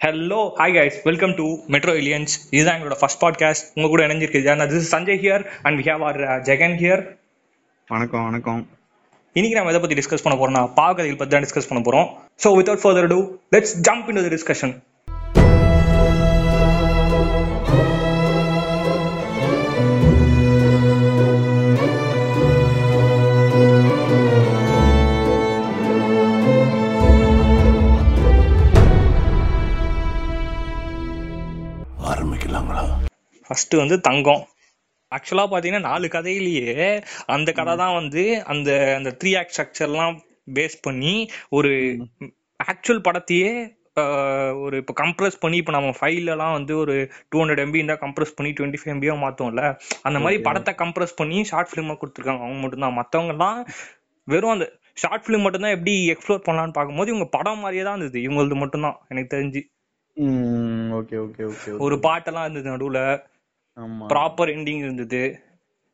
Hello hi guys welcome to metro இலியன்ஸ் இதுதான் எங்களோட first podcast உங்க கூட இணைஞ்சிருக்கு நான் this Sanjay here and we have R Jagan here வணக்கம் வணக்கம். இன்னைக்கு நம்ம எதை பத்தி டிஸ்கஸ் பண்ண போறோம்னா பாகதைகள் பத்தி தான் டிஸ்கஸ் பண்ண போறோம். So without further ado let's jump in the discussion first வந்து தங்கம். ஆக்சுவலா பாத்தீங்கன்னா நாலு கதையிலேயே அந்த கதை தான் வந்து அந்த அந்த த்ரீ ஆக்ட் ஸ்ட்ரக்சர்லாம் பேஸ் பண்ணி ஒரு ஆக்சுவல் படத்தையே ஒரு இப்போ கம்ப்ரஸ் பண்ணி இப்போ நம்ம ஃபைலெல்லாம் வந்து ஒரு டூ ஹண்ட்ரட் எம்பி இருந்தால் கம்ப்ரஸ் பண்ணி டுவெண்ட்டி ஃபைவ் எம்பியாக மாற்றோம்ல அந்த மாதிரி படத்தை கம்ப்ரஸ் பண்ணி ஷார்ட் ஃபிலிமாக கொடுத்துருக்காங்க. அவங்க மட்டும்தான். மற்றவங்கலாம் வெறும் அந்த ஷார்ட் ஃபிலிம் மட்டும்தான் எப்படி எக்ஸ்ப்ளோர் பண்ணலாம்னு பார்க்கும்போது இவங்க படம் மாதிரியே தான் இருந்தது. இவங்களது மட்டும்தான். எனக்கு தெரிஞ்சு. Okay okay okay. ஒரு பாட்டெல்லாம் இருந்தது நடுவில். ப்ராப்பர் எண்டிங் இருந்தது.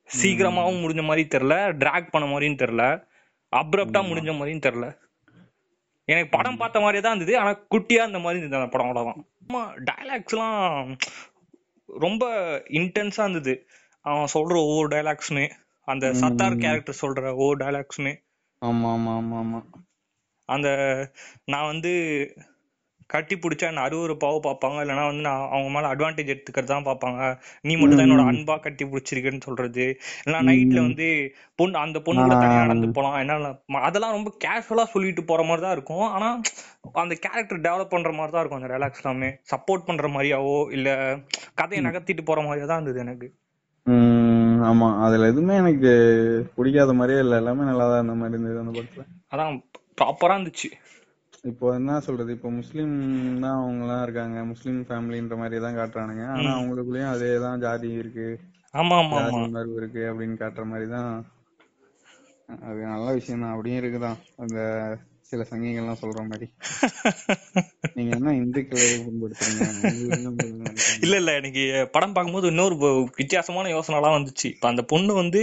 சீக்கிரமாவும் முடிஞ்ச மாதிரி தெரியல. டிராக் பண்ண மாதிரியும் தெரியல. அப்ரப்டா முடிஞ்ச மாதிரியும் தெரியல. எனக்கு படம் பார்த்த மாதிரியே தான் இருந்தது. ஆனா குட்டியா இந்த மாதிரி இருந்தது அந்த படம் அவ்வளவுதான். ஆமா டைலாக்ஸ்லாம் ரொம்ப இன்டென்ஸா இருந்தது. அவன் சொல்ற ஒவ்வொரு டைலாக்ஸுமே அந்த சத்தார் கேரக்டர் சொல்ற ஒவ்வொரு டைலாக்ஸுமே ஆமா ஆமா ஆமா ஆமா. அந்த நான் வந்து கட்டி பிடிச்சா என்ன அருவருப்பாவோ பார்ப்பாங்க இல்லைன்னா வந்து நான் அவங்க மேல அட்வான்டேஜ் எடுத்துக்கிறது தான் பார்ப்பாங்க. நீ மட்டும் தான் என்னோட அன்பா கட்டி பிடிச்சிருக்கேன்னு சொல்றது. இல்லைன்னா நைட்ல வந்து பொண்ணு அந்த பொண்ணு கூட நடந்து போலாம். என்ன அதெல்லாம் ரொம்ப கேஷுவலா சொல்லிட்டு போற மாதிரி தான் இருக்கும். ஆனா அந்த கேரக்டர் டெவலப் பண்ற மாதிரி தான் இருக்கும் அந்த டைலாக்ஸ் எல்லாமே. சப்போர்ட் பண்ற மாதிரியாவோ இல்ல கதையை நகர்த்திட்டு போற மாதிரியா தான் இருந்தது எனக்கு. ஆமா. அதுல எதுவுமே எனக்கு பிடிக்காத மாதிரியே இல்ல. எல்லாமே நல்லா தான் இருந்த மாதிரி இருந்தது அந்த படத்துல. அதான் ப்ராப்பரா இருந்துச்சு. இப்போ என்ன சொல்றது? இப்போ முஸ்லீம் தான் அவங்க எல்லாம் இருக்காங்க. முஸ்லீம் ஃபேமிலின்ற மாதிரி தான் காட்டுறானுங்க. ஆனா அவங்களுக்குள்ளயும் அதே தான் ஜாதி இருக்கு. ஆமா ஆமா ஜாதி ஆமா உணர்வு இருக்கு அப்படின்னு காட்டுற மாதிரி தான். அது நல்ல விஷயம் தான். அப்படியும் இருக்குதான். அந்த சில சங்கிகள்லாம் சொல்ற மாதிரி. நீங்க என்ன இந்துக்களை புண்படுத்துறீங்க? இல்ல இல்ல. எனக்கு படம் பார்க்கும்போது இன்னொரு வித்தியாசமான யோசனைலாம் வந்துச்சு. இப்ப அந்த பொண்ணு வந்து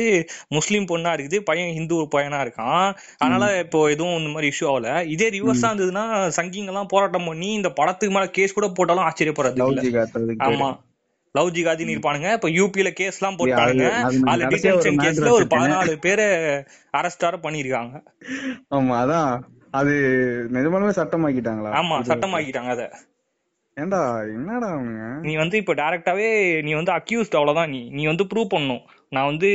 முஸ்லீம் பொண்ணா இருக்குது பையன் ஹிந்து பையனா இருக்கான். அதனால இப்போ எதுவும் இந்த மாதிரி இஷ்யூ ஆகல. இதே ரிவர்ஸா இருந்ததுன்னா சங்கிங்க எல்லாம் போராட்டம் பண்ணி இந்த படத்துக்கு மேல கேஸ் கூட போட்டாலும் ஆச்சரியப்படுறது ஆமா. லவ் ஜிகாதின்னு இருப்பானுங்க. இப்ப யூபில கேஸ் எல்லாம் நான் அதுல டிடென்ஷன் கேஸ்ல ஒரு. பதினாலு பேரை அரெஸ்ட் பண்ணிருக்காங்க ஆமா அதான். அது நிஜமாலுமே சட்டமாக்கிட்டாங்களா? ஆமா சட்டமாக்கிட்டாங்க அத. ஏன்டா என்னடா அவனுங்க நீ வந்து இப்ப டைரக்டாவே நீ வந்து அக்யூஸ்ட் அவ்வளவுதான் நீ. நீ வந்து ப்ரூவ் பண்ணணும். நான் வந்து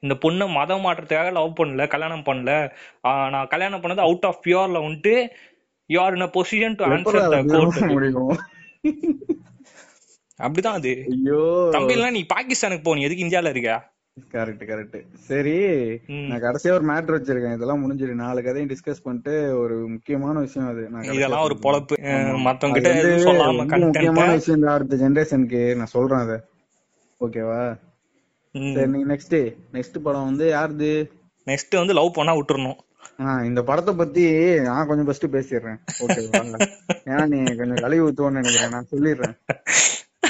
இந்த பொண்ணை மதம் மாற்றத்துக்காக லவ் பண்ணல கல்யாணம் பண்ணல. நான் கல்யாணம் பண்ணது அவுட் ஆஃப் பியூர்ல வந்துட்டு you are in a position to answer the court முடியும்? அப்படிதான் அது. ஐயோ. தம்பிலாம் நீ பாகிஸ்தானுக்கு போ நீ எதுக்கு இந்தியால இருக்க? கரெக்ட் கரெக்ட் சரி. நான் கடைசியா ஒரு மேட்டர் வச்சிருக்கேன். இதெல்லாம் முடிஞ்சிரு நாலு கதையும் டிஸ்கஸ் பண்ணிட்டு ஒரு முக்கியமான விஷயம் அது இதெல்லாம் ஒரு. பொழப்பு. மத்தவங்க முக்கியமான விஷயம் அடுத்த ஜெனரேஷனுக்கு நான் சொல்றேன் அத. ஓகேவா சரி நீங்க நெக்ஸ்ட் நெக்ஸ்ட் படம் வந்து யாருது? நெக்ஸ்ட் வந்து லவ் பண்ணா விட்டுறணும். இந்த படத்தை பத்தி நான் கொஞ்சம் ஃபர்ஸ்ட் பேசிடுறேன். ஓகேவா ஏன்னா நீ கொஞ்சம் கழுவி ஊத்துவோன்னு நினைக்கிறேன். நான் சொல்லிடுறேன்.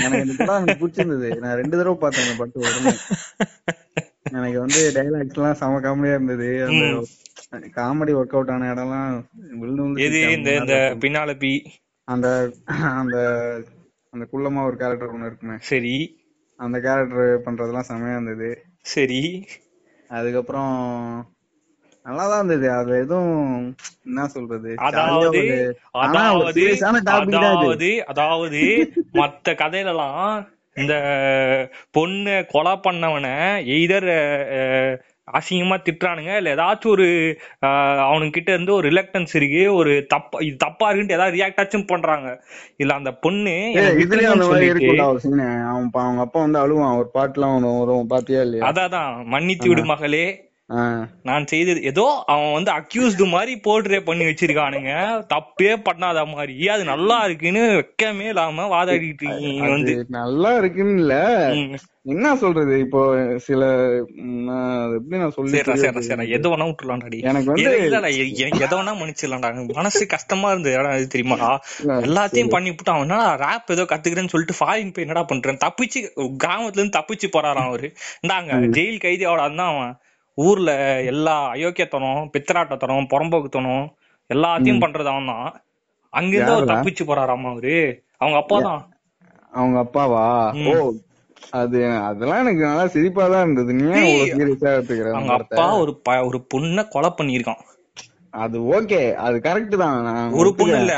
எனக்கு இந்த படம் எனக்கு பிடிச்சிருந்தது. நான் ரெண்டு தடவை பார்த்தேன் இந்த படத்தை உடனே. எனக்கு வந்து டைலாக்ஸ் எல்லாம் செம காமெடியா இருந்தது. அந்த காமெடி ஒர்க் அவுட் ஆன இடம்லாம் விழுந்து விழுந்து எது சிரிச்சேன். இந்த இந்த பின்னால பி? அந்த அந்த அந்த குள்ளமா ஒரு கேரக்டர் ஒண்ணு இருக்குமே. சரி. அந்த கேரக்டர் பண்றதெல்லாம் செமையா இருந்தது. சரி. அதுக்கப்புறம் நல்லாதான் இருந்தது. அது எதுவும் என்ன சொல்றது? அதாவது அதாவது அதாவது அதாவது மத்த கதையிலலாம் இந்த பொண்ணு கொலை பண்ணவனை எய்தர் அசிங்கமா திட்டுறானுங்க இல்ல ஏதாச்சும் ஒரு அவனுங்க கிட்ட இருந்து ஒரு ரிலக்டன்ஸ் இருக்கு ஒரு தப்பா இது தப்பா இருக்குன்ட்டு ஏதாவது ரியாக்ட் ஆச்சும் பண்றாங்க. இல்ல அந்த பொண்ணு அந்த மாதிரி அவன் அவங்க அப்பா வந்து அழுவான் ஒரு பாட்டுலாம் வரும் பாத்தியா இல்லையா? அதான் மன்னித்து விடு மகளே. நான் செய்தது ஏதோ அவன் வந்து அக்யூஸ்டு மாதிரி போர்ட்ரே பண்ணி வச்சிருக்கானுங்க. தப்பே பண்ணாத மாதிரி. அது நல்லா இருக்குன்னு வெக்கமே இல்லாம வாதாடிட்டு இருக்கீங்க அது வந்து. நல்லா இருக்குன்னு இல்ல. என்ன சொல்றது? இப்போ சில அது எப்படி நான் சொல்லி புரிய சரிடா எது வேணா விட்டுலாம்டாடி எனக்கு வந்து- எதை வேணா மன்னிச்சிடலாம்டா. மனசு கஷ்டமா இருந்தது. இது தெரியுமாடா இல்ல, எல்லாத்தையும் பண்ணி விட்டு அவன் என்னடா ரேப் ஏதோ கத்துக்கிறேன்னு சொல்லிட்டு ஃபாரின் போய் என்னடா பண்றேன் தப்பிச்சு கிராமத்துல இருந்து தப்பிச்சு போறாராம் அவரு. இந்தாங்க ஜெயில் கைதி அவட தான் அவன். ஊர்ல எல்லா அயோக்கியத்தனம் பித்தராட்டத்தனம் புறம்போக்குத்தனம் எல்லாத்தையும் பண்றது அவன் தான் அங்கிருந்து அவர்? தப்பிச்சு போறாராமா அவரு? அவங்க அப்பா தான் அவங்க அப்பாவா? ஓ அது அதெல்லாம் எனக்கு நல்லா சிரிப்பா தான் இருந்தது. நீ சீரியஸா எடுத்துக்கிற அவங்க அப்பா ஒரு ஒரு பொண்ண கொலை பண்ணியிருக்கான். அது ஓகே அது கரெக்ட் தான். நான் ஒரு பொண்ணு. இல்ல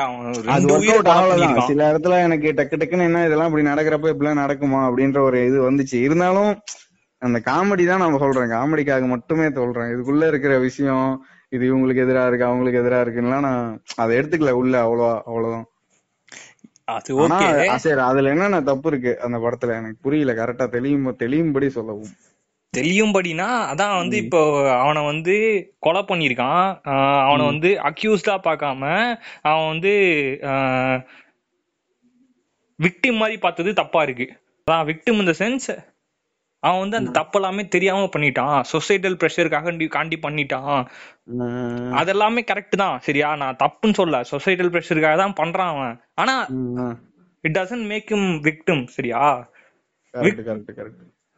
அது ஒர்க் அவுட் பண்ணியிருக்கான். சில இடத்துல எனக்கு டக்கு டக்குன்னு என்ன இதெல்லாம் இப்படி நடக்கிறப்ப இப்படிலாம் நடக்குமா அப்படின்ற ஒரு இது வந்துச்சு. இருந்தாலும் அந்த காமெடி தான் நான் சொல்றேன் காமெடிக்காக மட்டுமே சொல்றேன் இதுக்குள்ள இருக்கிற விஷயம் இது இவங்களுக்கு எதிரா இருக்கு அவங்களுக்கு எதிரா இருக்குன்னா நான் அதை எடுத்துக்கல உள்ள அவ்வளவா அவ்வளவுதான். சரி அதுல என்னென்ன தப்பு இருக்கு அந்த படத்துல? எனக்கு புரியல. கரெக்டா தெளியும் தெளியும்படி சொல்லவும். தெரியும்படினா அதான் வந்து இப்போ அவனை வந்து கொலை பண்ணியிருக்கான். அவனை வந்து அக்யூஸ்டா பார்க்காம அவன் வந்து விக்டிம் மாதிரி பார்த்தது தப்பா இருக்கு. அதான் விக்டிம் இந்த சென்ஸ் அவன் வந்து அந்த தப்பெல்லாமே தெரியாம பண்ணிட்டான். சொசைட்டல் ப்ரெஷருக்காக காண்டி பண்ணிட்டான். அதெல்லாமே கரெக்ட் தான். சரியா? நான் தப்புன்னு சொல்ல சொசைட்டல் ப்ரெஷருக்காக தான் பண்றான் அவன். ஆனா it doesn't make him victim சரியா?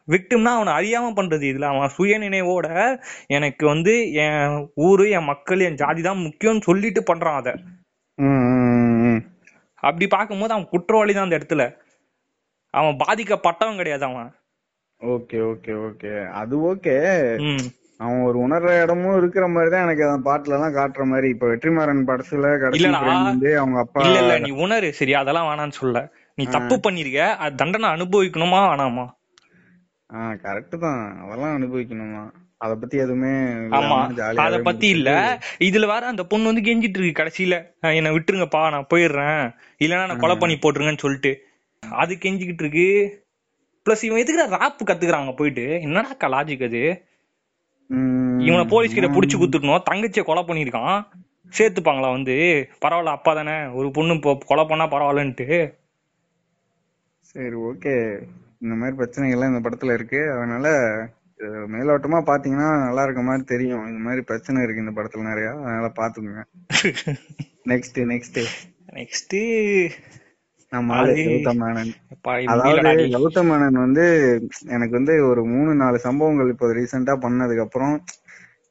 விக்டிம்னா அவனை அறியாம பண்றது. இதுல அவன் சுய நினைவோட எனக்கு வந்து என் ஊரு என் மக்கள் என் ஜாதி தான் முக்கியம்னு சொல்லிட்டு பண்றான் அத. அப்படி பார்க்கும்போது அவன் குற்றவாளி தான் அந்த இடத்துல. அவன் பாதிக்கப்பட்டவன் கிடையாது அவன். Okay okay okay. அது ஓகே. அவன் ஒரு உணர்ற இடமும் இருக்கிற மாதிரி தான் எனக்கு அந்த பாட்டுல எல்லாம் காட்டுற மாதிரி. இப்ப வெற்றிமாறன் படத்துல கடைசி வந்து அவங்க அப்பா இல்ல இல்ல நீ உணரு. சரியா அதெல்லாம் வேணாம்னு சொல்ல. நீ தப்பு பண்ணிருக்க. அது தண்டனை அனுபவிக்கணுமா வேணாமா? ஆஹ் கரெக்ட் தான். அதெல்லாம் அனுபவிக்கணுமா? அத பத்தி எதுவுமே ஆமா. அத பத்தி இல்ல. இதுல வேற அந்த பொண்ணு வந்து கெஞ்சிட்டு இருக்கு கடைசியில. என்னை விட்டுருங்கப்பா நான் போயிடுறேன். இல்லனா நான் கொலை பண்ணி போட்டுருங்கன்னு சொல்லிட்டு. அது கெஞ்சிக்கிட்டு இருக்கு. பிளஸ் இவன் எதுக்குடா ராப் கத்துக்கிறாங்க போயிட்டு? என்னடா லாஜிக் அது? இவனை போலீஸ் கிட்ட புடிச்சு குத்துக்கணும் தங்கச்சிய கொலை பண்ணிருக்கான் சேர்த்துப்பாங்களா வந்து? பரவாயில்ல அப்பா தானே. ஒரு பொண்ணு இப்போ கொலை பண்ணா பரவாயில்லன்ட்டு. சரி ஓகே இந்த மாதிரி பிரச்சனைகள் எல்லாம் இந்த படத்துல இருக்கு. அதனால மேலோட்டமா பாத்தீங்கன்னா நல்லா இருக்க மாதிரி தெரியும். இந்த மாதிரி பிரச்சனை இருக்கு இந்த படத்துல நிறைய. அதனால பாத்துக்கோங்க நெக்ஸ்ட் நெக்ஸ்ட் நெக்ஸ்ட் நம்ம கௌதம் மேனன். அதாவது கௌதம் மேனன் வந்து எனக்கு வந்து ஒரு மூணு நாலு சம்பவங்கள் இப்போ ரீசெண்டா பண்ணதுக்கு அப்புறம்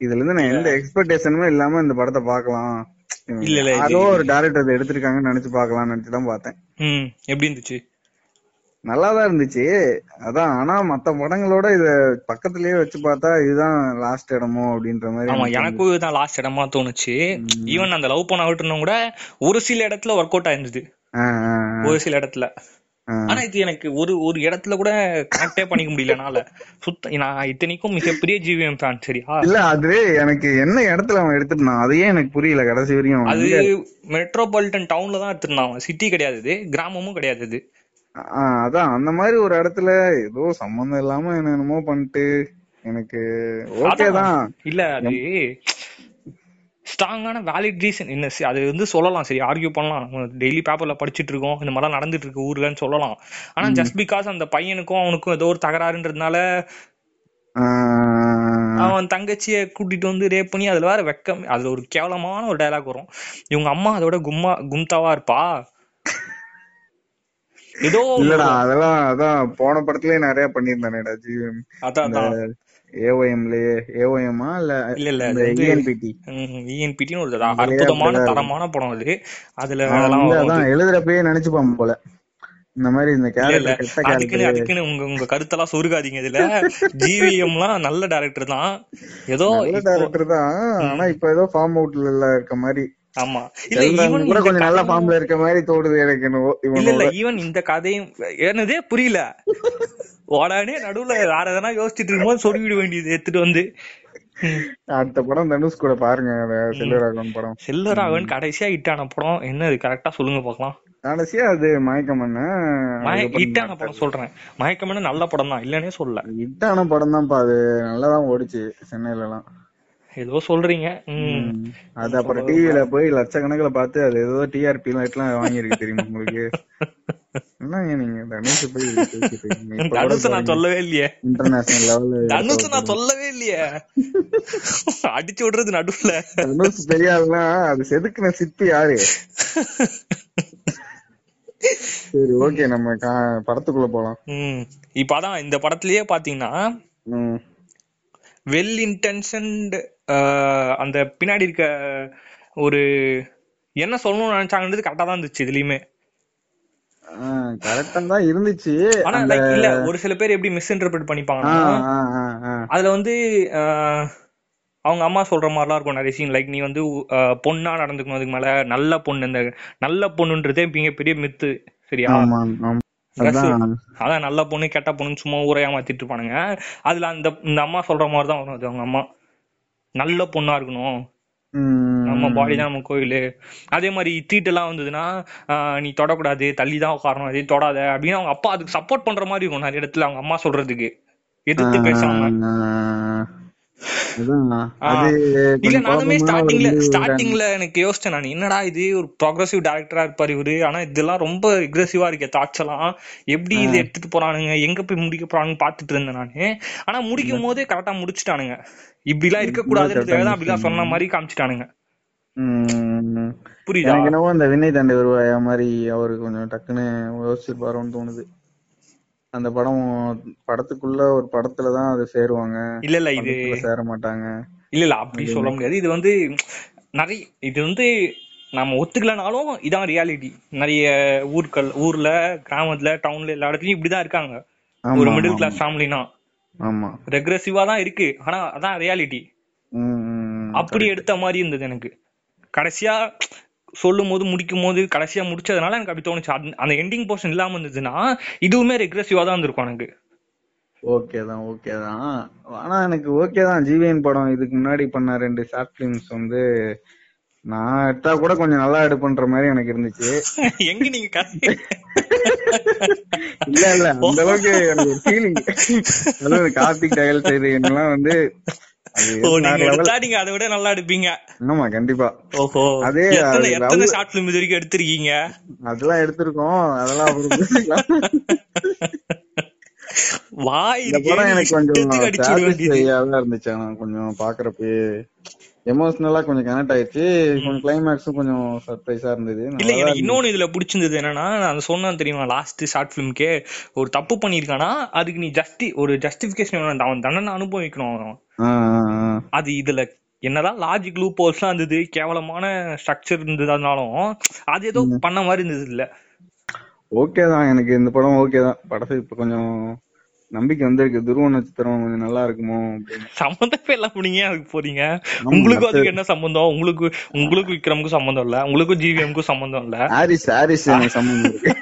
இதுல இருந்து நான் எந்த எக்ஸ்பெக்டேஷனுமே இல்லாம இந்த படத்தை பார்க்கலாம். இல்ல, இல்ல, யாரோ ஒரு டேரக்டர் எடுத்திருக்காங்கன்னு நினைச்சு பார்க்கலாம் நினைச்சு தான் பார்த்தேன். எப்படி இருந்துச்சு? நல்லாதான் இருந்துச்சு. அதான் ஆனா மத்த படங்களோட இத பக்கத்துலயே வச்சு பார்த்தா இதுதான் லாஸ்ட் இடமோ அப்படின்ற மாதிரி ஆமா எனக்கு எனக்கும் இதுதான் லாஸ்ட் இடமா தோணுச்சு. ஈவன் அந்த லவ் பண்ண விட்டுருந்தவங்க கூட ஒரு சில இடத்துல ஒர்க் அவுட் ஆயிருந்தது. ஒரு சில இடத்துல. ஆனா இது எனக்கு ஒரு ஒரு இடத்துல கூட கனெக்டே பண்ணிக்க முடியல என்னால. சுத்த நான் இத்தனைக்கும் மிகப்பெரிய ஜிவிஎம் ஃபேன் சரியா? இல்ல அது எனக்கு என்ன இடத்துல அவன் எடுத்துட்டான் அதையே எனக்கு புரியல கடைசி வரையும் அது மெட்ரோபாலிட்டன் டவுன்ல தான் எடுத்திருந்தான் சிட்டி கிடையாது இது கிராமமும் கிடையாது இது. அதான் அந்த மாதிரி ஒரு இடத்துல ஏதோ சம்பந்தம் இல்லாம என்னென்னமோ பண்ணிட்டு எனக்கு ஓகே தான். இல்ல அது ஸ்ட்ராங்கான வேலிட் ரீசன் என்ன அது வந்து சொல்லலாம் சரி ஆர்கியூ பண்ணலாம். டெய்லி பேப்பர்ல படிச்சிட்டு இருக்கோம். இந்த மாதிரிலாம் நடந்துட்டு இருக்கு ஊர்லன்னு சொல்லலாம். ஆனா ஜஸ்ட் பிகாஸ் அந்த பையனுக்கும் அவனுக்கும் ஏதோ ஒரு தகராறுன்றதுனால அவன் தங்கச்சிய கூட்டிட்டு வந்து ரேப் பண்ணி அதுல வேற வெக்கம் அதுல ஒரு கேவலமான ஒரு டயலாக் வரும். இவங்க அம்மா அதோட கும்மா கும்தாவா இருப்பா? ஏதோ இல்லடா. அதெல்லாம் அதான் போன படத்துலயே நிறைய பண்ணியிருந்தானேடா அதான் ஏஓஎம்லயே ஏஓஎம்மா இல்ல இல்ல இல்ல இஎன்பிடி இஎன்பிடின்னு ஒரு அற்புதமான தரமான படம் அது. அதுல அதான் எழுதுறப்பயே நினைச்சுப்பான் போல. இந்த மாதிரி இந்த கேரக்டர் அதுக்குன்னு அதுக்குன்னு உங்க உங்க கருத்தெல்லாம் சொருகாதீங்க இதுல. ஜிவிஎம்லாம் நல்ல டைரக்டர் தான். ஏதோ நல்ல டேரக்டர் தான். ஆனா இப்ப ஏதோ ஃபார்ம் அவுட்ல இருக்க மாதிரி. ஆமா. இல்ல எல்லாம் ஈவன் கூட கொஞ்சம் நல்ல ஃபார்ம்ல இருக்க மாதிரி தோடுது எனக்கு இல்ல இல்ல ஈவன் இந்த கதையும் என்னதே புரியல. உடனே நடுவுல வேற எதனா யோசிச்சுட்டு இருக்கும்போது சொல்லிவிட வேண்டியது எடுத்துட்டு வந்து. அடுத்த படம் தனுஷ் கூட பாருங்க செல்வராகவன் படம். செல்வராகவன் கடைசியா ஹிட்டான படம். என்ன இது கரெக்டா சொல்லுங்க பாக்கலாம் கடைசியா அது மயக்கமண்ண? ஹிட்டான படம் சொல்றேன். மயக்கமான நல்ல படம் தான் இல்லன்னே சொல்ல ஹிட்டான படம் தான்ப்பா அது. நல்லாதான் ஓடிச்சு சென்னையில எல்லாம் ஏதோ சொல்றீங்க. அது அப்புறம் டிவில போய் லட்சக்கணக்குல பார்த்து அது ஏதோ டிஆர்பி எல்லாம் வாங்கியிருக்கு தெரியுமா உங்களுக்கு? நான் சொல்லவே இல்லையே தனுஷ் நான் சொல்லவே இல்லையே அடிச்சு விடுறது நடுவுல தனுஷ் தெரியாதுன்னா அது செதுக்குன சிற்பி யாரு சரி ஓகே நம்ம படத்துக்குள்ள போலாம். இப்ப அதான் இந்த படத்திலேயே பாத்தீங்கன்னா. வெல் இன்டென்ஷன்ட் அந்த பின்னாடி இருக்க ஒரு என்ன சொல்லணும்னு நினைச்சாங்கன்றது கரெக்டா தான் இருந்துச்சு இதுலயுமே கரெக்டா தான் இருந்துச்சு. ஆனா இல்ல ஒரு சில பேர் எப்படி மிஸ் இன்டர்பிரட் பண்ணிப்பாங்கன்னா. அதுல வந்து அவங்க அம்மா சொல்ற மாதிரிலாம் இருக்கும். நிறைய சீன் லைக் நீ வந்து பொண்ணா நடந்துக்கணும் அதுக்கு மேல நல்ல பொண்ணு இந்த நல்ல பொண்ணுன்றதே மிகப்பெரிய மித்து சரியா? அதான். நல்ல பொண்ணு கெட்ட பொண்ணுன்னு சும்மா ஊரை ஏமாத்திட்டு இருப்பானுங்க. அதுல அந்த இந்த அம்மா சொல்ற மாதிரி தான் வரும். அது அவங்க அம்மா. நல்ல பொண்ணா இருக்கணும். நம்ம பாடி தான் நம்ம கோயில். அதே மாதிரி தீட்டெல்லாம் வந்ததுன்னா ஆஹ், நீ தொடக்கூடாது தள்ளி தான் உட்காரணும் அதே தொடாத அப்படின்னு அவங்க அப்பா அதுக்கு சப்போர்ட் பண்ற மாதிரி இருக்கும். நிறைய இடத்துல அவங்க அம்மா சொல்றதுக்கு. எதிர்த்து பேசாம. இல்ல நானுமே ஸ்டார்டிங்ல. ஸ்டார்டிங்ல எனக்கு யோசிச்சேன் நான் என்னடா இது ஒரு ப்ராக்ரசிவ் டைரக்டரா இருப்பாரு இவரு? ஆனா இதெல்லாம் ரொம்ப எக்ரெசிவா இருக்கே தாட்ஸ் எல்லாம். எப்படி இது எடுத்துட்டு போறானுங்க எங்க போய் முடிக்க போறானுங்க பாத்துட்டு இருந்தேன் நானு. ஆனா முடிக்கும் போதே கரெக்டா முடிச்சுட்டானுங்க. இப்படி எல்லாம் இருக்க கூடாதுன்றதுக்காக தான் அப்படிலாம் சொன்ன மாதிரி காமிச்சிட்டானுங்க. புரியுதா? எனக்கு என்னவோ அந்த விண்ணை தாண்டி வருவாயா மாதிரி அவரு கொஞ்சம் டக்குன்னு யோசிச்சிருப்பாரோன்னு தோணுது. அந்த படம் படத்துக்குள்ள ஒரு படத்துலதான் அது சேருவாங்க. இல்ல இல்ல இது படத்துல சேர மாட்டாங்க இல்ல இல்ல அப்படி சொல்ல முடியாது. இது வந்து நிறைய இது வந்து நம்ம ஒத்துக்கலனாலும் இதான் ரியாலிட்டி நிறைய ஊர்கள் ஊர்ல கிராமத்துல டவுன்ல எல்லா இடத்துலயும் இப்படிதான் இருக்காங்க. ஒரு மிடில் கிளாஸ் ஃபேமிலினா ஆமா. ரெக்ரெசிவா தான் இருக்கு. ஆனா அதான் ரியாலிட்டி அப்படி எடுத்த மாதிரி இருந்தது எனக்கு. கடைசியா சொல்லும் போது முடிக்கும் போது கடைசியா முடிச்சதுனால எனக்கு அப்படி தோணுச்சு. அந்த- எண்டிங் போர்ஷன் இல்லாம இருந்ததுன்னா இதுவுமே ரெக்ரெசிவா தான் இருந்திருக்கும் எனக்கு. ஓகே தான் ஓகே தான். ஆனா எனக்கு ஓகே தான். ஜிவிஎன் படம் இதுக்கு முன்னாடி பண்ண ரெண்டு ஷார்ட் பிலிம்ஸ் வந்து நான் எடுத்தா கூட கொஞ்சம் நல்லா எடுப்புன்ற மாதிரி எனக்கு இருந்துச்சு. எங்க நீங்க இல்ல இல்ல. அந்த அளவுக்கு எனக்கு ஒரு ஃபீலிங் அதாவது கார்த்திக் டயல் செய்து என்னெல்லாம் வந்து நீங்க அதை விட நல்லா எடுப்பீங்க. ஆமா கண்டிப்பா. ஓஹோ. அதே எத்தனை ஷார்ட் பிலிம் இது வரைக்கும் எடுத்திருக்கீங்க? அதெல்லாம் எடுத்திருக்கோம். அதெல்லாம். வாய் எனக்கு கொஞ்சம் இருந்துச்சு. ஆனா கொஞ்சம் பாக்குறப்பயே எமோஷனலா கொஞ்சம் கனெக்ட் ஆயிடுச்சு. கொஞ்சம் கிளைமேக்ஸும் கொஞ்சம் சர்ப்ரைஸா இருந்தது. இல்ல எனக்கு இன்னொன்னு இதுல பிடிச்சிருந்தது என்னன்னா நான் சொன்னேன் தெரியுமா லாஸ்ட் ஷார்ட் பிலிம்க்கே ஒரு தப்பு பண்ணிருக்கானா அதுக்கு நீ ஜஸ்டி ஒரு ஜஸ்டிபிகேஷன் அவன் தண்டனை அனுபவிக்கணும். அது இதுல என்னதான் லாஜிக் லூப் ஹோல்ஸ்லாம் இருந்தது கேவலமான ஸ்ட்ரக்சர் இருந்ததுனாலும் அது ஏதோ பண்ண மாதிரி இருந்தது இல்ல ஓகே தான் எனக்கு இந்த படம் ஓகே தான் படத்துக்கு இப்ப கொஞ்சம் நம்பிக்கை வந்திருக்கு. துருவ நட்சத்திரம் கொஞ்சம் நல்லா இருக்குமோ சம்பந்தமே எல்லாம் நீங்க அதுக்கு போறீங்க? அது- அதுக்கு என்ன சம்பந்தம்? உங்களுக்கு உங்களுக்கு விக்ரமுக்கும் சம்பந்தம் இல்ல. உங்களுக்கும் ஜிவிஎம்க்கும் சம்பந்தம் இல்ல. ஹாரிஸ் ஹாரிஸ் சம்பந்தம் இருக்கு.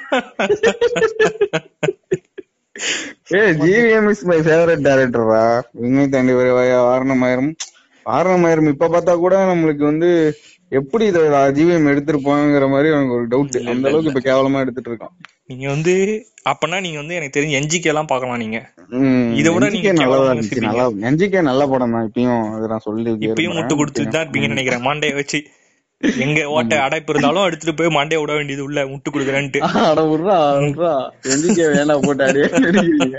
ஏ ஜிவிஎம் இஸ் மை ஃபேவரட் டைரக்டரா விண்மை தாண்டி வாரணமாயிரம் வாரணமாயிரம் இப்ப பார்த்தா கூட நம்மளுக்கு வந்து எப்படி இத ஜிவிஎம் எடுத்திருப்பாங்கிற மாதிரி எனக்கு ஒரு டவுட் அந்த அளவுக்கு இப்ப கேவலமா எடுத்துட்டு இருக்கான் நீங்க வந்து அப்பனா நீங்க வந்து எனக்கு தெரிஞ்சு என்ஜிகே எல்லாம் பார்க்கலாம் நீங்க. இதை விட நீங்க நல்லதா இருந்துச்சு. நல்லா என்ஜிகே நல்ல படம் தான் இப்பயும் அதை நான் சொல்லி இப்பயும் முட்டு கொடுத்துட்டு தான் இருப்பீங்கன்னு நினைக்கிறேன் மாண்டைய வச்சு. எங்க ஓட்ட அடைப்பு இருந்தாலும் எடுத்துட்டு போய் மாண்டைய விட வேண்டியது உள்ள முட்டு கொடுக்குறேன்ட்டு. அட விட்றா விட்றா. என்ஜிகே வேணாம் போட்டு அடியே அடிக்கிறீங்க.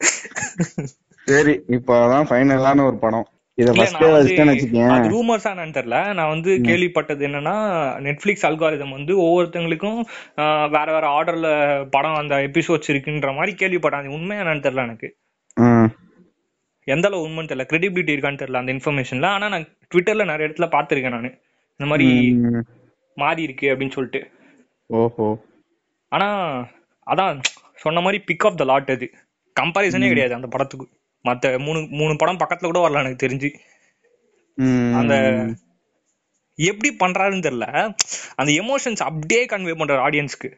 சரி இப்பதான் ஃபைனலான ஒரு படம். ரூமர்ஸா என்னன்னு தெரியல. நான் வந்து கேள்விப்பட்டது என்னன்னா நெட்ஃபிளிக்ஸ் அல்காரிதம் வந்து ஒவ்வொருத்தங்களுக்கும் வேற வேற ஆர்டர்ல படம் அந்த எபிசோட்ஸ் இருக்குன்ற மாதிரி கேள்விப்பட்டேன். அது உண்மையா என்னன்னு தெரியல எனக்கு. எந்த அளவு உண்மைன்னு தெரியல. கிரெடிபிலிட்டி இருக்கான்னு தெரியல அந்த இன்ஃபர்மேஷன்ல ஆனா நான் ட்விட்டர்ல நிறைய இடத்துல பார்த்திருக்கேன் நான். இந்த மாதிரி. மாறி இருக்கு அப்படின்னு சொல்லிட்டு. ஓஹோ. ஆனா அதான் சொன்ன மாதிரி பிக் ஆஃப் த லாட் அது. கம்பாரிசனே கிடையாது அந்த படத்துக்கு. மத்த மூணு மூணு படம் பக்கத்துல கூட வரல எனக்கு தெரிஞ்சு. அந்த எப்படி பண்றாருன்னு தெரியல. அந்த எமோஷன்ஸ் அப்படியே கன்வே பண்றாரு ஆடியன்ஸ்க்கு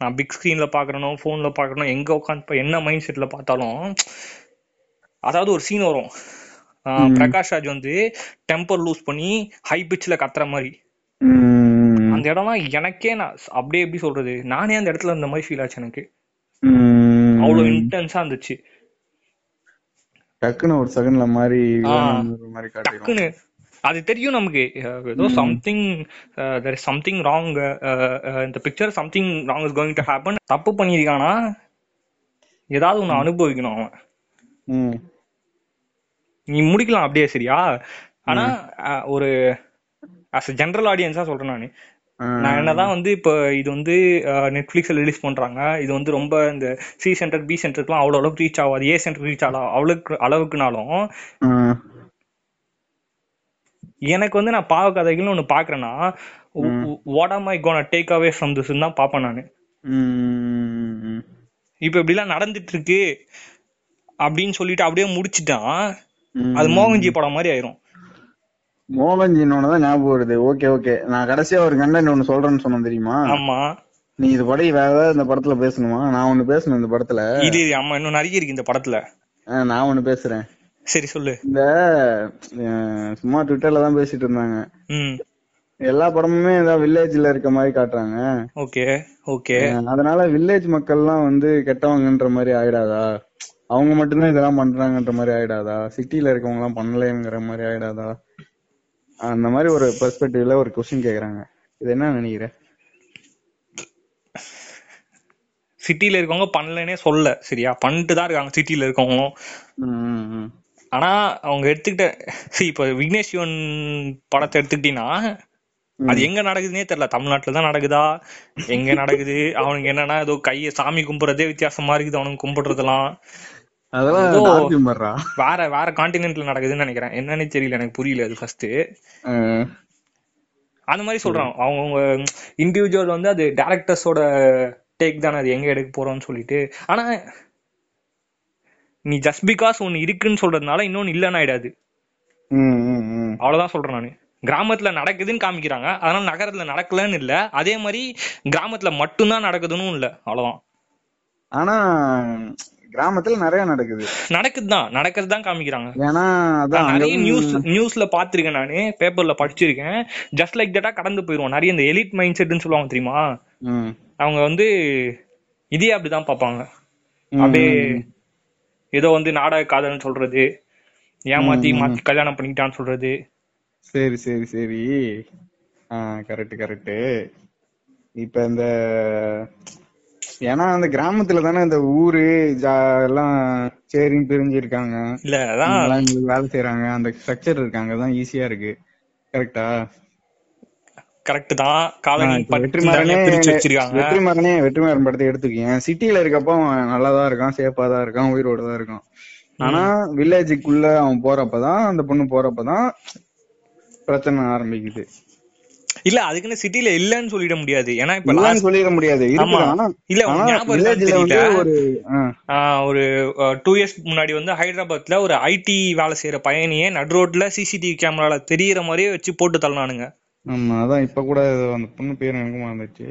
நான் பிக் ஸ்கிரீன்ல பாக்குறனோ போன்ல பாக்குறனோ எங்க உட்காந்து என்ன மைண்ட் செட்ல பார்த்தாலும் அதாவது ஒரு சீன் வரும். பிரகாஷ் ராஜ் வந்து டெம்பர் லூஸ் பண்ணி ஹை பிச்சில் கத்துற மாதிரி. அந்த இடம்லாம் எனக்கே நான் அப்படியே எப்படி சொல்றது? நானே அந்த இடத்துல இருந்த மாதிரி ஃபீல் ஆச்சு எனக்கு. அவ்வளவு இன்டென்ஸா இருந்துச்சு. டக்குன்னு ஒரு செகண்ட்ல மாதிரி மாதிரி டக்குன்னு. அது தெரியும் நமக்கு. ஏதோ something there is something wrong இந்த picture something wrong is going to happen தப்பு பண்ணியிருக்கானா? ஏதாவது ஒண்ணு அனுபவிக்கணும் அவன். நீ முடிக்கலாம் அப்படியே சரியா? ஆனா ஒரு அஸ் ஜெனரல் ஆடியன்ஸா சொல்றேன் நானு. நான் என்னதான் வந்து இப்போ இது வந்து நெட்ஃபிளிக்ஸ்ல ரிலீஸ் பண்றாங்க இது வந்து ரொம்ப இந்த சி சென்டர் பி சென்டருக்குலாம் அவ்வளோ அளவுக்கு ரீச் ஆகாது ஏ சென்டர் ரீச் ஆகலாம் அவ்வளவுக்கு அளவுக்குனாலும். எனக்கு வந்து நான் பாவ கதைகள்னு ஒன்று பார்க்குறேன்னா what am I gonna take away from this தான் பாப்பேன் நானு. இப்ப இப்படிலாம் நடந்துட்டு இருக்கு அப்படின்னு சொல்லிட்டு அப்படியே முடிச்சிட்டான். அது மோகன்ஜி படம் மாதிரி ஆயிரும். மோகன்ஜினோட தான் ஞாபகம் வருது. ஓகே ஓகே நான் கடைசியா ஒரு கண்டென்ட் ஒன்னு சொல்றேன்னு சொன்னேன் தெரியுமா? ஆமா. நீ இது படி வேற ஏதாவது இந்த படத்துல பேசணுமா? நான் ஒண்ணு பேசணும் இந்த படத்துல. இது ஆமா இன்னும் நிறைய இருக்கு இந்த படத்துல. நான் ஒண்ணு பேசுறேன். சரி சொல்லு. இந்த சும்மா ட்விட்டர்ல தான் பேசிட்டு இருந்தாங்க. எல்லா படமுமே ஏதாவது வில்லேஜ்ல இருக்க மாதிரி காட்டுறாங்க. Okay okay. அதனால வில்லேஜ் மக்கள்லாம் வந்து கெட்டவங்கன்ற மாதிரி ஆயிடாதா? அவங்க மட்டும்தான் இதெல்லாம் பண்றாங்கன்ற மாதிரி ஆயிடாதா? சிட்டில இருக்கவங்க எல்லாம் பண்ணலங்கிற மாதிரி ஆயிடாதா? அந்த மாதிரி ஒரு பெர்ஸ்பெக்டிவ்ல ஒரு கொஸ்டின் கேக்குறாங்க. இது என்ன நினைக்கிற? சிட்டில இருக்கவங்க பண்ணலனே சொல்ல சரியா? பண்ணிட்டு தான் இருக்காங்க சிட்டில ம். ஆனா அவங்க எடுத்துக்கிட்ட இப்ப விக்னேஷ் சிவன் படத்தை எடுத்துக்கிட்டீங்கன்னா அது எங்க நடக்குதுன்னே தெரியல. தமிழ்நாட்டுல தான் நடக்குதா? எங்க நடக்குது? அவனுக்கு என்னன்னா ஏதோ கைய சாமி கும்பிடுறதே வித்தியாசமா இருக்குது அவனுக்கு கும்பிடுறதெல்லாம். அதெல்லாம். வேற வேற கான்டினென்ட்ல நடக்குதுன்னு நினைக்கிறேன். என்னன்னே தெரியல எனக்கு புரியல அது ஃபர்ஸ்ட் அந்த மாதிரி சொல்றான். அவங்கவுங்க இண்டிவிஜுவல் வந்து அது டேரக்டர்ஸோட டேக் தானே அது எங்க எடுக்க போறோம்னு சொல்லிட்டு. ஆனா நீ ஜஸ்ட் பிகாஸ் ஒன்னு இருக்குன்னு சொல்றதுனால இன்னொன்னு இல்லன்னு ஆயிடாது. அவ்வளவுதான் சொல்றேன் நானு. கிராமத்துல நடக்குதுன்னு காமிக்கிறாங்க. அதனால நகரத்துல நடக்கலன்னு இல்ல. அதே மாதிரி கிராமத்துல மட்டும்தான் நடக்குதுன்னு இல்ல. அவ்வளவுதான். ஆனா கிராமத்துல நிறைய நடக்குது. நடக்குதுதான். நடக்கிறது தான் காமிக்கிறாங்க. ஏன்னா அதான் நிறைய நியூஸ் நியூஸ்ல பாத்திருக்கேன் நானு பேப்பர்ல படிச்சிருக்கேன். ஜஸ்ட் லைக் தட்டா கடந்து போயிருவோம். நிறைய இந்த எலிட் மைண்ட் செட்னு சொல்லுவாங்க தெரியுமா? அவங்க வந்து இதே அப்படிதான் பார்ப்பாங்க. ம், அப்படியே. ஏதோ வந்து நாடக காதல்னு சொல்றது ஏமாத்தி மாத்தி கல்யாணம் பண்ணிக்கிட்டான்னு சொல்றது. சரி சரி சரி. கரெக்ட் கரெக்ட் இப்ப இந்த ஏன்னா அந்த கிராமத்துல தானே இந்த ஊரு எல்லாம் சரின்னு பிரிஞ்சிருக்காங்க. இல்ல அதான். வேலை செய்யறாங்க அந்த ஸ்ட்ரக்சர் இருக்காங்க. தான் ஈஸியா இருக்கு. கரெக்டா கரெக்ட் தான். காலனி வெற்றிமாறனே பிரிச்சு வச்சிருக்காங்க. வெற்றிமாறனே வெற்றிமாறன் படத்தை எடுத்துக்கேன் சிட்டில இருக்கப்போ அவன் நல்லாதான் இருக்கான் சேஃபா தான் இருக்கான் உயிரோட தான் இருக்கான். ஆனா வில்லேஜுக்குள்ள அவன் போறப்பதான் அந்த பொண்ணு போறப்பதான் பிரச்சனை ஆரம்பிக்குது. இல்ல அதுக்குன்னு சிட்டில இல்லன்னு சொல்லிட முடியாது. ஏன்னா இப்ப சொல்லிட முடியாது. இல்ல ஒரு ஆ, ஒரு டூ இயர்ஸ் முன்னாடி வந்து ஹைதராபாத்ல ஒரு ஐடி வேலை செய்யற பையனையே நடு ரோட்ல சிசிடிவி கேமரால தெரியற மாதிரியே வச்சு போட்டு தள்ளினானுங்க. ஆமா அதான் இப்ப கூட அந்த பொண்ணு பேர் எனக்கு மறந்துச்சு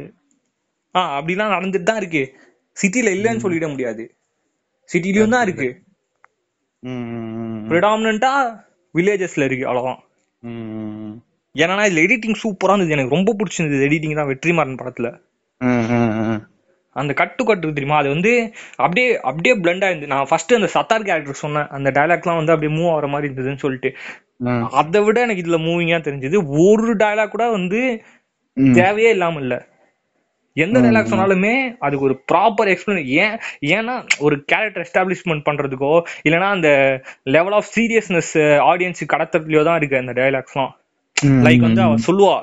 ஆஹ் அப்படிலாம் நடந்துட்டு தான் இருக்கு. சிட்டில இல்லன்னு சொல்லிட முடியாது. சிட்டிலயும் தான் இருக்கு. ப்ரிடாமினா வில்லேஜஸ்ல இருக்கு அவ்வளவுதான். ஏன்னா இதுல எடிட்டிங் சூப்பரா இருந்தது. எனக்கு ரொம்ப பிடிச்சிருந்தது எடிட்டிங் தான். வெற்றிமாறன் படத்துல. அந்த கட்டு கட்டு தெரியுமா? அது வந்து அப்படியே அப்படியே பிளண்டா இருந்து நான் ஃபர்ஸ்ட் அந்த சத்தார் கேரக்டர் சொன்னேன். அந்த டயலாக்லாம் வந்து அப்படியே மூவ் ஆகிற மாதிரி இருந்ததுன்னு சொல்லிட்டு. அதை விட எனக்கு இதுல மூவிங்கா தெரிஞ்சது. ஒரு டயலாக் கூட வந்து. தேவையே இல்லாம இல்ல எந்த டைலாக் சொன்னாலுமே அதுக்கு ஒரு ப்ராப்பர் எக்ஸ்பிளன் ஏன் ஏன்னா ஒரு கேரக்டர் எஸ்டாப்ளிஷ்மெண்ட் பண்றதுக்கோ இல்லனா அந்த லெவல் ஆஃப் சீரியஸ்னஸ் ஆடியன்ஸுக்கு கடத்துறதுலயோ தான் இருக்கு அந்த டைலாக்ஸ்லாம் லைக் வந்து அவ சொல்லுவா.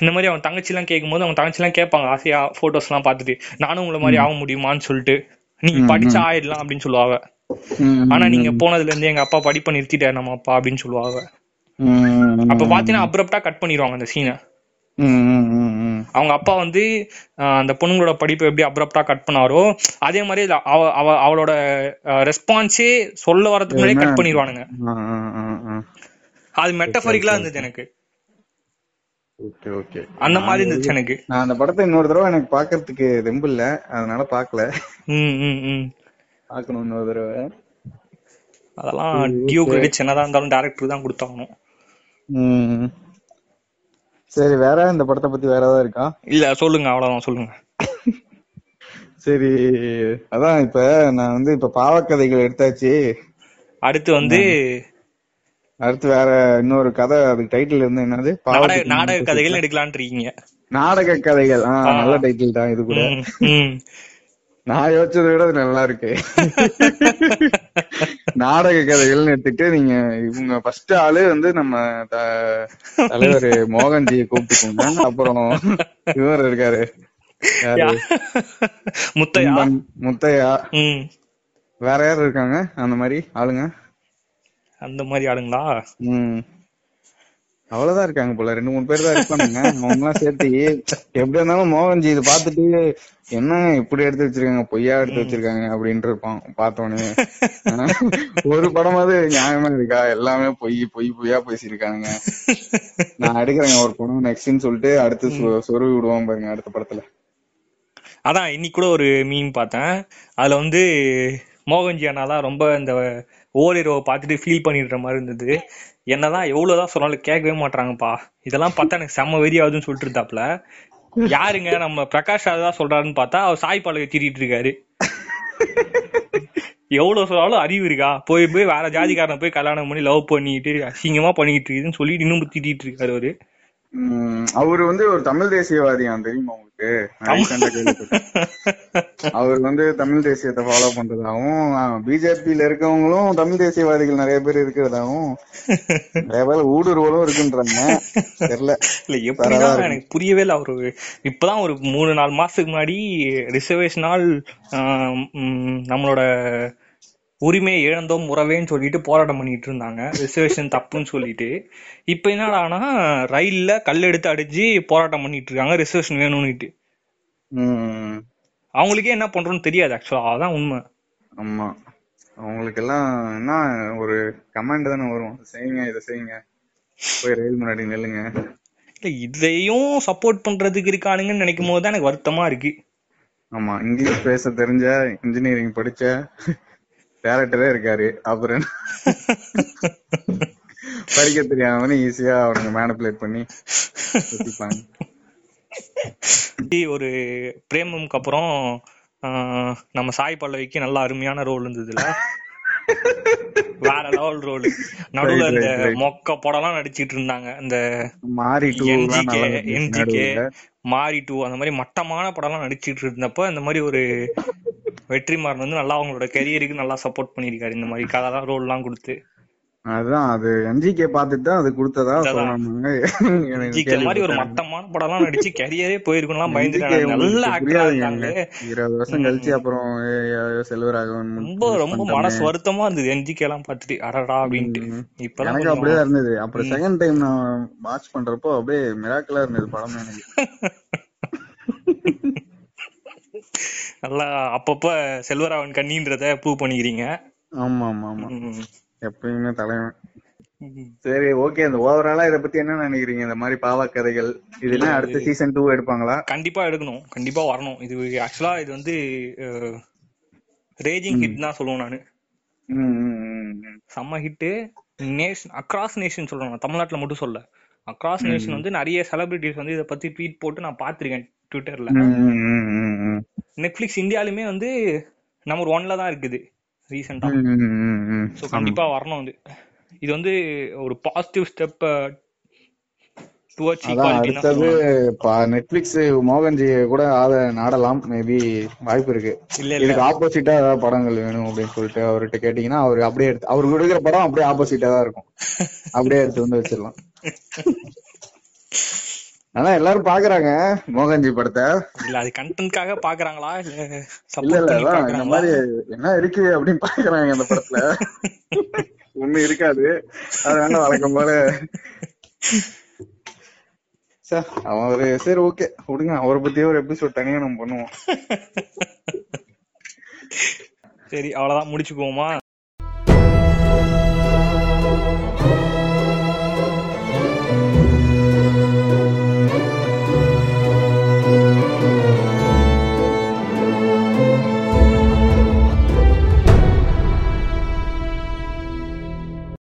இந்த மாதிரி அவன் தங்கச்சி எல்லாம் கேட்கும்போது அவன் தங்கச்சி எல்லாம் கேட்பாங்க ஆசையா போட்டோஸ் எல்லாம் பார்த்துட்டு நானும் உங்களை மாதிரி ஆக முடியுமான்னு சொல்லிட்டு நீங்க படிச்சா ஆயிடலாம் அப்படின்னு சொல்லுவா அவ ம், ஆனா நீங்க போனதுல இருந்து எங்க அப்பா படிப்பை நிறுத்திட்டாரு நம்ம அப்பா அப்படின்னு சொல்லுவா அவ ம், ம், அப்ப பாத்தீங்கன்னா அப்ரப்டா கட் பண்ணிடுவாங்க அந்த சீனை. அவங்க அப்பா வந்து அந்த பொண்ணுங்களோட படிப்பை எப்படி அப்ரப்டா கட் பண்ணாரோ அதே மாதிரி அவ அவ அவளோட ரெஸ்பான்ஸே சொல்ல வரதுக்கு முன்னாடியே கட் பண்ணிடுவானுங்க. அது மெட்டபரிக்கலா இருந்தது எனக்கு. ஓகே ஓகே அந்த மாதிரி இருந்துச்சு எனக்கு. நான் அந்த படத்தை இன்னொரு தடவை எனக்கு பாக்குறதுக்கு தெம்பு இல்ல. அதனால பாக்கல பாக்கணும் இன்னொரு தடவை. அதெல்லாம் டியூ கிரெடிட்ஸ் என்னதான் இருந்தாலும் டேரக்டர் தான் கொடுத்தாகணும். சரி வேற இந்த படத்தை பத்தி வேற ஏதாவது இருக்கா? இல்ல சொல்லுங்க அவ்வளவுதான் சொல்லுங்க. சரி அதான் இப்ப நான் வந்து இப்ப பாவக்கதைகள் எடுத்தாச்சு. அடுத்து வந்து அடுத்து வேற இன்னொரு கதை அதுக்கு டைட்டில் இருந்து என்னது? நாடக கதைகள் எடுக்கலாம்னு இருக்கீங்க நாடக கதைகள். ஆ நல்ல டைட்டில் தான் இது கூட. நான் யோசிச்சதை விட இது நல்லா இருக்கு. நாடக கதைகள்னு எடுத்துட்டு நீங்க இவங்க ஃபர்ஸ்ட் ஆளு வந்து நம்ம தலைவர் மோகன்ஜியை கூப்பிட்டுக்கோங்க. அப்புறம் இவர் இருக்காரு? முத்தையா? முத்தையா. வேற யார் இருக்காங்க? அந்த மாதிரி ஆளுங்க? அந்த மாதிரி ஆளுங்களா? அவ்வளவுதான் இருக்காங்க போல. ரெண்டு மூணு பேர் தான் இருப்பானுங்க. அவங்க எல்லாம் சேர்த்து எப்படி இருந்தாலும் மோகன்ஜி இது பாத்துட்டு என்னங்க இப்படி எடுத்து வச்சிருக்காங்க பொய்யா எடுத்து வச்சிருக்காங்க அப்படின்ட்டு இருப்பான் பார்த்தோன்னே ஒரு படமாவது நியாயமா இருக்கா? எல்லாமே பொய் பொய் பொய்யா பேசியிருக்கானுங்க. நான் எடுக்கிறேங்க ஒரு படம் நெக்ஸ்ட்னு சொல்லிட்டு அடுத்து சொருவி விடுவான் பாருங்க அடுத்த படத்துல. அதான் இன்னைக்கு கூட ஒரு மீன் பார்த்தேன். அதுல வந்து மோகன்ஜி அண்ணாலாம் ரொம்ப இந்த ஓரிரவை பார்த்துட்டு ஃபீல் பண்ணிடுற மாதிரி இருந்தது. என்னதான் எவ்வளவுதான் சொன்னாலும் கேட்கவே மாட்றாங்கப்பா. இதெல்லாம் பார்த்தா எனக்கு செம்ம வெறி ஆகுதுன்னு சொல்லிட்டு இருந்தாப்ல யாருங்க நம்ம பிரகாஷ் தான் சொல்றாருன்னு பார்த்தா அவர் சாய் பாலகை திட்டிட்டு இருக்காரு. எவ்வளவு சொன்னாலும் அறிவு இருக்கா? போய் போய் வேற ஜாதிக்காரனை போய் கல்யாணம் பண்ணி லவ் பண்ணிட்டு அசிங்கமா பண்ணிட்டு இருக்குதுன்னு சொல்லிட்டு இன்னும் திட்டிட்டு இருக்காரு அவரு. அவரு வந்து ஒரு தமிழ் தேசியவாதியான் தெரியுமா உங்களுக்கு. அவர் வந்து தமிழ் தேசியத்தை ஃபாலோ பண்றதாவும் பிஜேபியில இருக்கவங்களும் தமிழ் தேசியவாதிகள் நிறைய பேர் இருக்கிறதாவும் நிறைய பேர் ஊடுருவலும் இருக்குன்றாங்க. தெரியல. இல்ல எப்படிதான் எனக்கு புரியவே இல்ல. அவரு இப்பதான் ஒரு மூணு நாலு மாசத்துக்கு முன்னாடி ரிசர்வேஷனால் நம்மளோட உரிமையை இழந்தோம் உறவேன்னு சொல்லிட்டு போராட்டம் பண்ணிட்டு இருந்தாங்க. ரிசர்வேஷன் தப்புன்னு சொல்லிட்டு. இப்ப என்னடானா ரயில்ல கல் எடுத்து அடிச்சு போராட்டம் பண்ணிட்டு இருக்காங்க. ரிசர்வேஷன் வேணும்னுட்டு. அவங்களுக்கே என்ன பண்றோம்னு தெரியாது ஆக்சுவலா அதான் உண்மை. ஆமா. அவங்களுக்கு எல்லாம் என்ன ஒரு கமாண்ட் தானே வரும். செய்யுங்க இதை செய்யுங்க. போய் ரயில் முன்னாடி நில்லுங்க. இல்ல இதையும் சப்போர்ட் பண்றதுக்கு இருக்கானுங்கன்னு நினைக்கும் போது தான் எனக்கு வருத்தமா இருக்கு. ஆமா இங்கிலீஷ் பேச தெரிஞ்ச இன்ஜினியரிங் படிச்ச டேரக்டரே இருக்காரு. அப்புறம் என்ன? படிக்க தெரியாம ஈஸியா அவனுங்க மேனிபுலேட் பண்ணி ஒரு பிரேமம்க்கு அப்புறம் ஆஹ், நம்ம சாய் பல்லவிக்கு நல்ல அருமையான ரோல் இருந்ததுல. வேற லெவல் ரோல் நடுவுல இந்த. மொக்க படம்லாம் நடிச்சிட்டு இருந்தாங்க. இந்த என்ஜிகே என்ஜிகே மாரி டூ அந்த மாதிரி மட்டமான படம்லாம் நடிச்சிட்டு இருந்தப்ப இந்த மாதிரி ஒரு வெற்றிமாறன் வந்து நல்லா அவங்களோட கெரியருக்கு நல்லா சப்போர்ட் பண்ணிருக்காரு இந்த மாதிரி கதை ரோல் எல்லாம் கொடுத்து. அதுதான் அது என்ஜிகே பார்த்துட்டு தான் அது கொடுத்ததா. சொன்னாங்க என்ஜிகே மாதிரி ஒரு. மட்டமான படம்லாம் நடிச்சு கெரியரே போயிருக்கும்லாம் பயந்துட்டாங்க நல்ல இருபது வருஷம் கழிச்சு அப்புறம் செல்வராகவன் ரொம்ப ரொம்ப மனசு வருத்தமா இருந்தது. என்ஜிகே எல்லாம் பார்த்துட்டு அடடா அப்படின்ட்டு. ம். இப்பதான் எனக்கு அப்படிதான் இருந்தது. அப்புறம் செகண்ட் டைம் நான் வாட்ச் பண்றப்போ அப்படியே மிராக்கலா இருந்தது படம் எனக்கு. நல்லா அப்பப்ப செல்வராவன் கண்ணின்றத ப்ரூவ் பண்ணிக்கிறீங்க. ஆமா ஆமா ஆமா. எப்பயுமே தலைவன். சரி ஓகே இந்த ஓவராலா இத பத்தி என்ன நினைக்கிறீங்க? இந்த மாதிரி பாவா கதைகள். இதுனா அடுத்த சீசன் டூ எடுப்பாங்களா? கண்டிப்பா எடுக்கணும். கண்டிப்பா வரணும். இது ஆக்சுவலா இது வந்து ரேஜிங் ஹிட் தான் சொல்லுவேன் நானு. செம்ம ஹிட்டு நேஷன் அக்ராஸ் நேஷன் சொல்றேன் நான். தமிழ்நாட்டுல மட்டும் சொல்ல. அக்ராஸ் நேஷன் வந்து நிறைய செலிபிரிட்டிஸ் வந்து இத பத்தி ட்வீட் போட்டு நான் பாத்திருக்கேன் ட்விட்டர்ல. நெட்ஃபிளிக்ஸ் இந்தியாலுமே வந்து நம்பர் ஒன்ல தான் இருக்குது. ரீசெண்டா. ஸோ கண்டிப்பா வரணும் வந்து இது வந்து ஒரு பாசிட்டிவ் ஸ்டெப் அடுத்தது நெட்ஃபிளிக்ஸ் மோகன்ஜி கூட ஆத நாடலாம். மேபி வாய்ப்பு இருக்கு. இதுக்கு ஆப்போசிட்டா ஏதாவது படங்கள் வேணும் அப்படின்னு சொல்லிட்டு அவர்கிட்ட கேட்டீங்கன்னா அவர் அப்படியே எடுத்து அவர் கொடுக்குற படம் அப்படியே ஆப்போசிட்டா தான் இருக்கும். அப்படியே எடுத்து வந்து வச்சிடலாம். ஆனா எல்லாரும் பாக்குறாங்க மோகன்ஜி படத்தை. இல்ல அது கண்டென்ட்காக பாக்குறாங்களா? இல்ல இல்ல இந்த மாதிரி என்ன இருக்கு அப்படின்னு பாக்குறாங்க அந்த படத்துல. ஒண்ணும் இருக்காது. அது வேணா வழக்கம் போல. சார் அவன் ஒரு சரி ஓகே. விடுங்க அவரை பத்தியே ஒரு எபிசோட் தனியா நம்ம பண்ணுவோம். சரி அவ்வளவுதான். முடிச்சுக்குவோமா?